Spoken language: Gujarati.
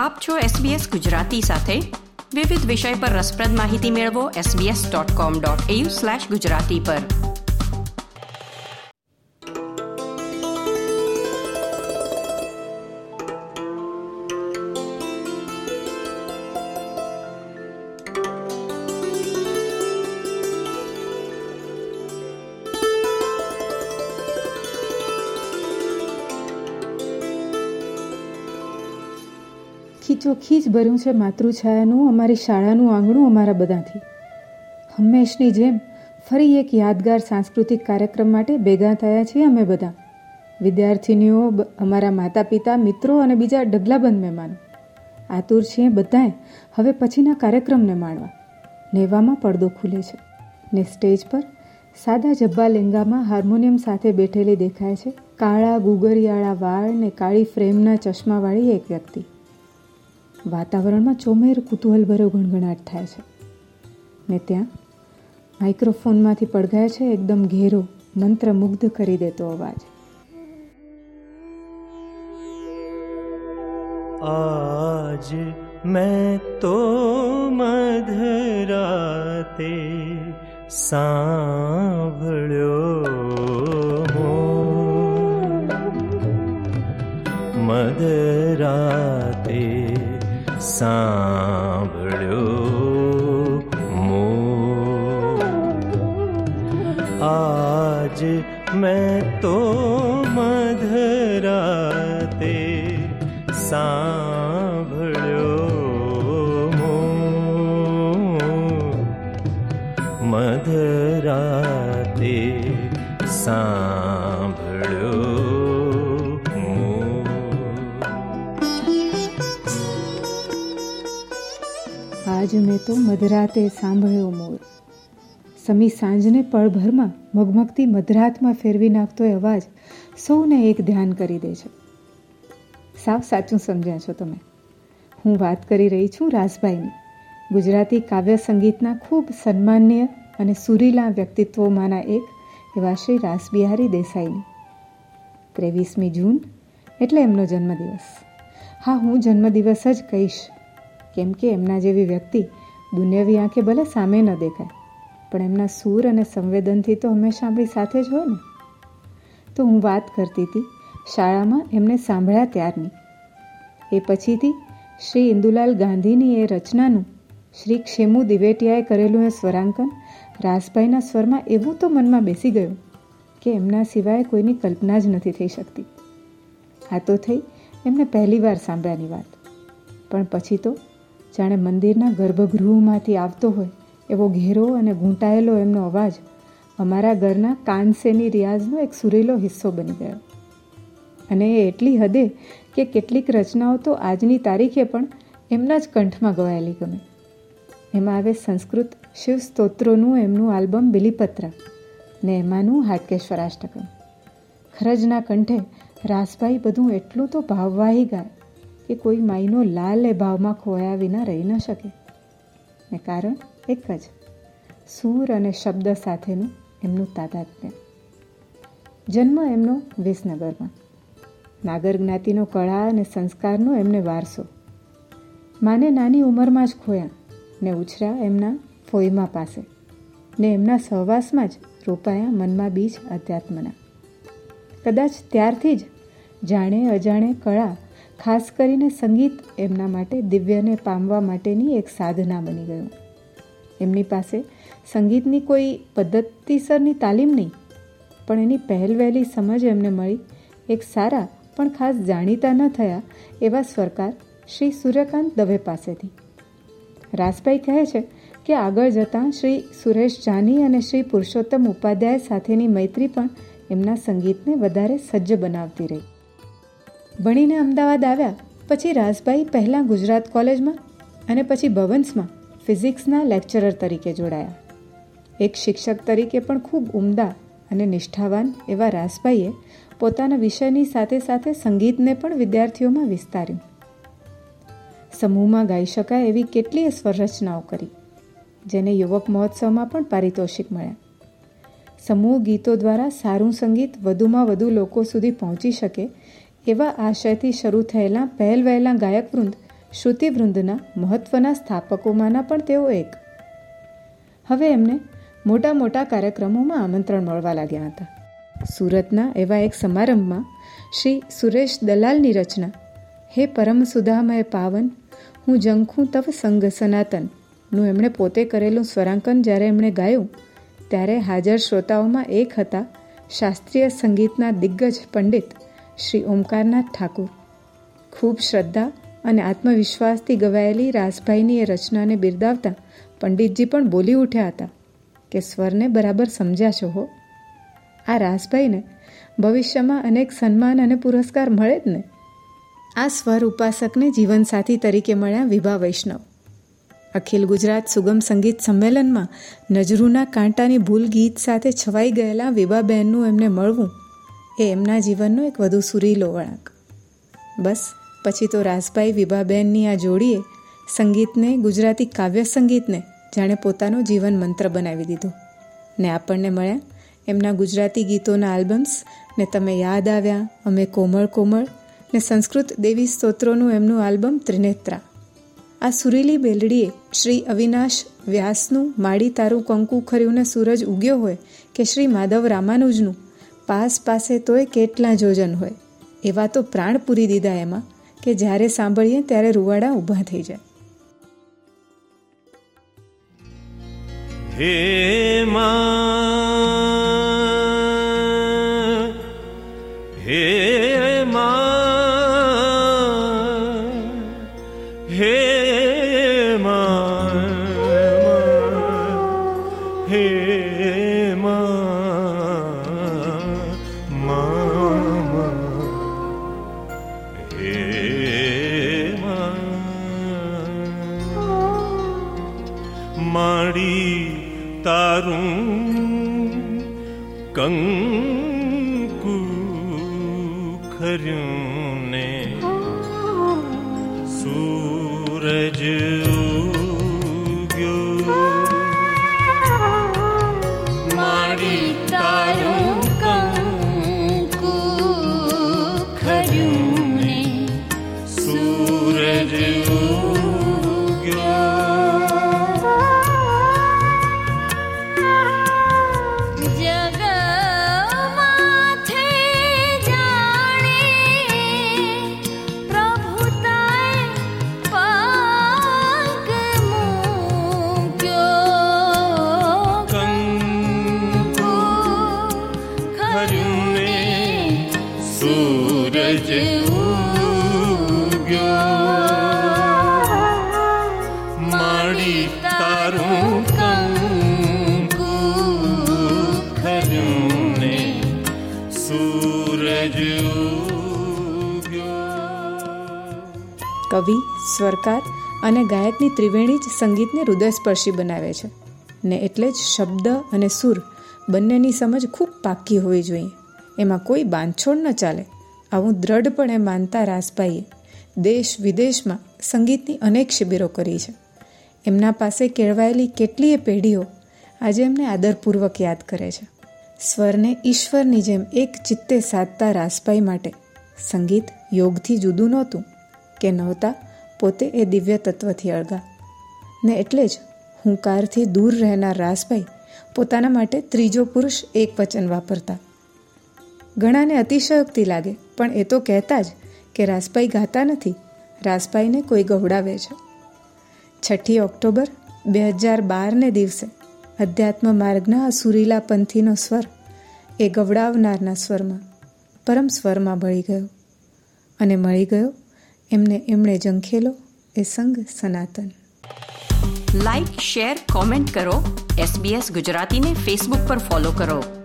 આપ છો SBS ગુજરાતી સાથે. વિવિધ વિષય પર રસપ્રદ માહિતી મેળવો sbs.com.au/gujarati પર. ખીચોખીચ ભર્યું છે માતૃછાયાનું, અમારી શાળાનું આંગણું અમારા બધાથી. હંમેશની જેમ ફરી એક યાદગાર સાંસ્કૃતિક કાર્યક્રમ માટે ભેગા થયા છીએ અમે બધા. વિદ્યાર્થીનીઓ અમારા માતા પિતા મિત્રો અને બીજા ડગલાબંધ મહેમાનો. આતુર છીએ બધાએ હવે પછીના કાર્યક્રમને માણવા. નેવામાં પડદો ખુલે છે ને સ્ટેજ પર સાદા જબ્બા લેંગામાં હાર્મોનિયમ સાથે બેઠેલી દેખાય છે. કાળા, ગુગરિયાળા વાળ ને કાળી ફ્રેમના ચશ્માવાળી એક વ્યક્તિ. વાતાવરણમાં ચોમેર કુતૂહલભર્યો ગણગણાટ થાય છે. ને ત્યાં માઇક્રોફોનમાંથી પડઘાય છે, એકદમ ઘેરો, મંત્રમુગ્ધ કરી દેતો અવાજ. આજ મેં તો મધરાતે સાંભળ્યો મધરાતે સાંભળ્યો મો. આજ મેં તો મધરાતે સાંભળ્યો મો. મધરાતે સાંભળ્યો આજ મેં તો મધરાતે સાંભળ્યો મોર સમી સાંજને પળભરમાં મગમગતી મધરાતમાં ફેરવી નાખતો એ અવાજ સૌને એક ધ્યાન કરી દે છે. સાવ સાચું સમજ્યા છો તમે. હું વાત કરી રહી છું રાસભાઈની. ગુજરાતી કાવ્ય સંગીતના ખૂબ સન્માનીય અને સુરીલા વ્યક્તિત્વોમાંના એક એવા શ્રી રાસબિહારી દેસાઈની. ત્રેવીસમી જૂન એટલે એમનો જન્મદિવસ. હા, હું જન્મદિવસ જ કહીશ. કેમ કે એમના જેવી વ્યક્તિ દુનિયાવી આંખે ભલે સામે ન દેખાય, પણ એમના સૂર અને સંવેદનથી તો હંમેશા આપણી સાથે જ હોય ને. તો હું વાત કરતી હતી શાળામાં એમને સાંભળ્યા ત્યારની. એ પછીથી શ્રી ઇન્દુલાલ ગાંધીની એ રચનાનું શ્રી ક્ષેમુ દિવેટિયાએ કરેલું એ સ્વરાંકન રાસભાઈના સ્વરમાં એવું તો મનમાં બેસી ગયું કે એમના સિવાય કોઈની કલ્પના જ નથી થઈ શકતી. આ તો થઈ એમને પહેલી વાર સાંભળ્યાની વાત. પણ પછી તો જાણે મંદિરના ગર્ભગૃહમાંથી આવતો હોય, એવો ઘેરો અને ઘૂંટાયેલો એમનો અવાજ અમારા ઘરના કાનસેની રિયાઝનો એક સુરેલો હિસ્સો બની ગયો. અને એ એટલી હદે કે કેટલીક રચનાઓ તો આજની તારીખે પણ એમના જ કંઠમાં ગવાયેલી ગમે. એમાં આવે સંસ્કૃત શિવ સ્તોત્રોનું એમનું આલ્બમ બિલીપત્ર ને એમાંનું હાટકેશ્વરાષ્ટકમ. ખરજના કંઠે રાસભાઈ બધું એટલું તો ભાવવાહી ગાય. કે કોઈ માઈનો લાલ એ ભાવમાં ખોયા વિના રહી ન શકે. ને કારણ એક જ, સૂર અને શબ્દ સાથેનું એમનું તાદાત્મ્ય. જન્મ એમનો વિસનગરમાં. નાગર જ્ઞાતિનો કળા અને સંસ્કારનો એમને વારસો. માને નાની ઉંમરમાં જ ખોયા ને ઉછર્યા એમના ફોઈમા પાસે ને એમના સહવાસમાં જ રોપાયા મનમાં બીજ અધ્યાત્મના. કદાચ ત્યારથી જ જાણે અજાણે કળા ખાસ કરીને સંગીત એમના માટે દિવ્યને પામવા માટેની એક સાધના બની ગયું. એમની પાસે સંગીતની કોઈ પદ્ધતિસરની તાલીમ નહીં, પણ એની પહેલવહેલી સમજ એમને મળી. એક સારા, પણ ખાસ જાણીતા ન થયા એવા સ્વરકાર શ્રી સૂર્યકાંત દવે પાસેથી. રાસભાઈ કહે છે કે આગળ જતાં શ્રી સુરેશ જાની અને શ્રી પુરુષોત્તમ ઉપાધ્યાય સાથેની મૈત્રી પણ એમના સંગીતને વધારે સજ્જ બનાવતી રહી. ભણીને અમદાવાદ આવ્યા, પછી રાસભાઈ પહેલાં ગુજરાત કોલેજમાં અને પછી ભવન્સમાં ફિઝિક્સના લેક્ચરર તરીકે જોડાયા. એક શિક્ષક તરીકે પણ ખૂબ ઉમદા અને નિષ્ઠાવાન એવા રાસભાઈએ પોતાના વિષયની સાથે સાથે સંગીતને પણ વિદ્યાર્થીઓમાં વિસ્તાર્યું. સમૂહમાં ગાઈ શકાય એવી કેટલીય સ્વરચનાઓ કરી, જેને યુવક મહોત્સવમાં પણ પારિતોષિક મળ્યા. સમૂહ ગીતો દ્વારા સારું સંગીત વધુમાં વધુ લોકો સુધી પહોંચી શકે એવા આશયથી શરૂ થયેલા પહેલ વહેલા ગાયકવૃંદ શ્રુતિવૃંદના મહત્ત્વના સ્થાપકોમાંના પણ તેઓ એક. હવે એમને મોટા મોટા કાર્યક્રમોમાં આમંત્રણ મળવા લાગ્યા હતા. સુરતના એવા એક સમારંભમાં શ્રી સુરેશ દલાલની રચના, હે પરમ સુધામય પાવન, હું જંખું તવ સંગ સનાતનનું એમણે પોતે કરેલું સ્વરાંકન જ્યારે એમણે ગાયું, ત્યારે હાજર શ્રોતાઓમાં એક હતા શાસ્ત્રીય સંગીતના દિગ્ગજ પંડિત શ્રી ઓમકારનાથ ઠાકુર. ખૂબ શ્રદ્ધા અને આત્મવિશ્વાસથી ગવાયેલી રાસભાઈની એ રચનાને બિરદાવતા પંડિતજી પણ બોલી ઉઠ્યા હતા કે, સ્વરને બરાબર સમજ્યા છો હો. આ રાસભાઈને ભવિષ્યમાં અનેક સન્માન અને પુરસ્કાર મળે જ ને? આ સ્વર ઉપાસકને જીવનસાથી તરીકે મળ્યા વિભા વૈષ્ણવ. અખિલ ગુજરાત સુગમ સંગીત સંમેલનમાં નજરૂના કાંટાની ભૂલ ગીત સાથે છવાઈ ગયેલા વિભાબહેનનું એમને મળવું એ એમના જીવનનો એક વધુ સુરીલો વળાંક. બસ, પછી તો રાસભાઈ વિભાબેનની આ જોડીએ સંગીતને, ગુજરાતી કાવ્ય સંગીતને જાણે પોતાનો જીવન મંત્ર બનાવી દીધો. ને આપણને મળ્યા એમના ગુજરાતી ગીતોના આલ્બમ્સ, ને તમે યાદ આવ્યા, અમે કોમળ કોમળ, ને સંસ્કૃત દેવી સ્તોત્રોનું એમનું આલ્બમ ત્રિનેત્રા. આ સુરીલી બેલડીએ શ્રી અવિનાશ વ્યાસનું માડી તારું કંકુ ખર્યું ને સૂરજ ઉગ્યો હોય કે શ્રી માધવ રામાનુજનું પાસ પાસે તોય કેટલા જોજન હોય. એવા તો પ્રાણ પૂરી દીધા એમાં, કે જ્યારે સાંભળીએ ત્યારે રૂવાડા ઊભા થઈ જાય. હે મા હે મા હે મા હે મા सूरज માડી તારું ને સૂરજ કવિ, સ્વરકાર અને ગાયકની ત્રિવેણી જ સંગીતને હૃદયસ્પર્શી બનાવે છે. ને એટલે જ શબ્દ અને સુર બંનેની સમજ ખૂબ પાકી હોવી જોઈએ. એમાં કોઈ બાંધછોડ ન ચાલે. આવું દ્રઢપણે માનતા રાસભાઈએ દેશ વિદેશમાં સંગીતની અનેક શિબિરો કરી છે. એમના પાસે કેળવાયેલી કેટલીય પેઢીઓ આજે એમને આદરપૂર્વક યાદ કરે છે. સ્વરને ઈશ્વરની જેમ એક ચિત્તે સાધતા રાસભાઈ માટે સંગીત યોગથી જુદું નહોતું કે નહોતા પોતે એ દિવ્ય તત્વથી અળગા. ને એટલે જ હુંકારથી દૂર રહેનાર રાસભાઈ પોતાના માટે ત્રીજો પુરુષ એક વચન વાપરતા. ઘણાને અતિશયોક્તિ લાગે, પણ એ તો કહેતા જ કે રાસભાઈ ગાતા નથી. રાસભાઈને કોઈ ગવડાવે છે. છઠ્ઠી ઓક્ટોબર બે હજાર બારને દિવસે અધ્યાત્મ માર્ગના સુરીલા પંથીનો સ્વર એ ગવડાવનારના સ્વરમાં, પરમ સ્વરમાં ભળી ગયો અને મળી ગયો એમને એમણે ઝંખેલો એ સંગ સનાતન. લાઇક શેર કોમેન્ટ કરો. એસબીએસ ગુજરાતીને ફેસબુક પર ફોલો કરો.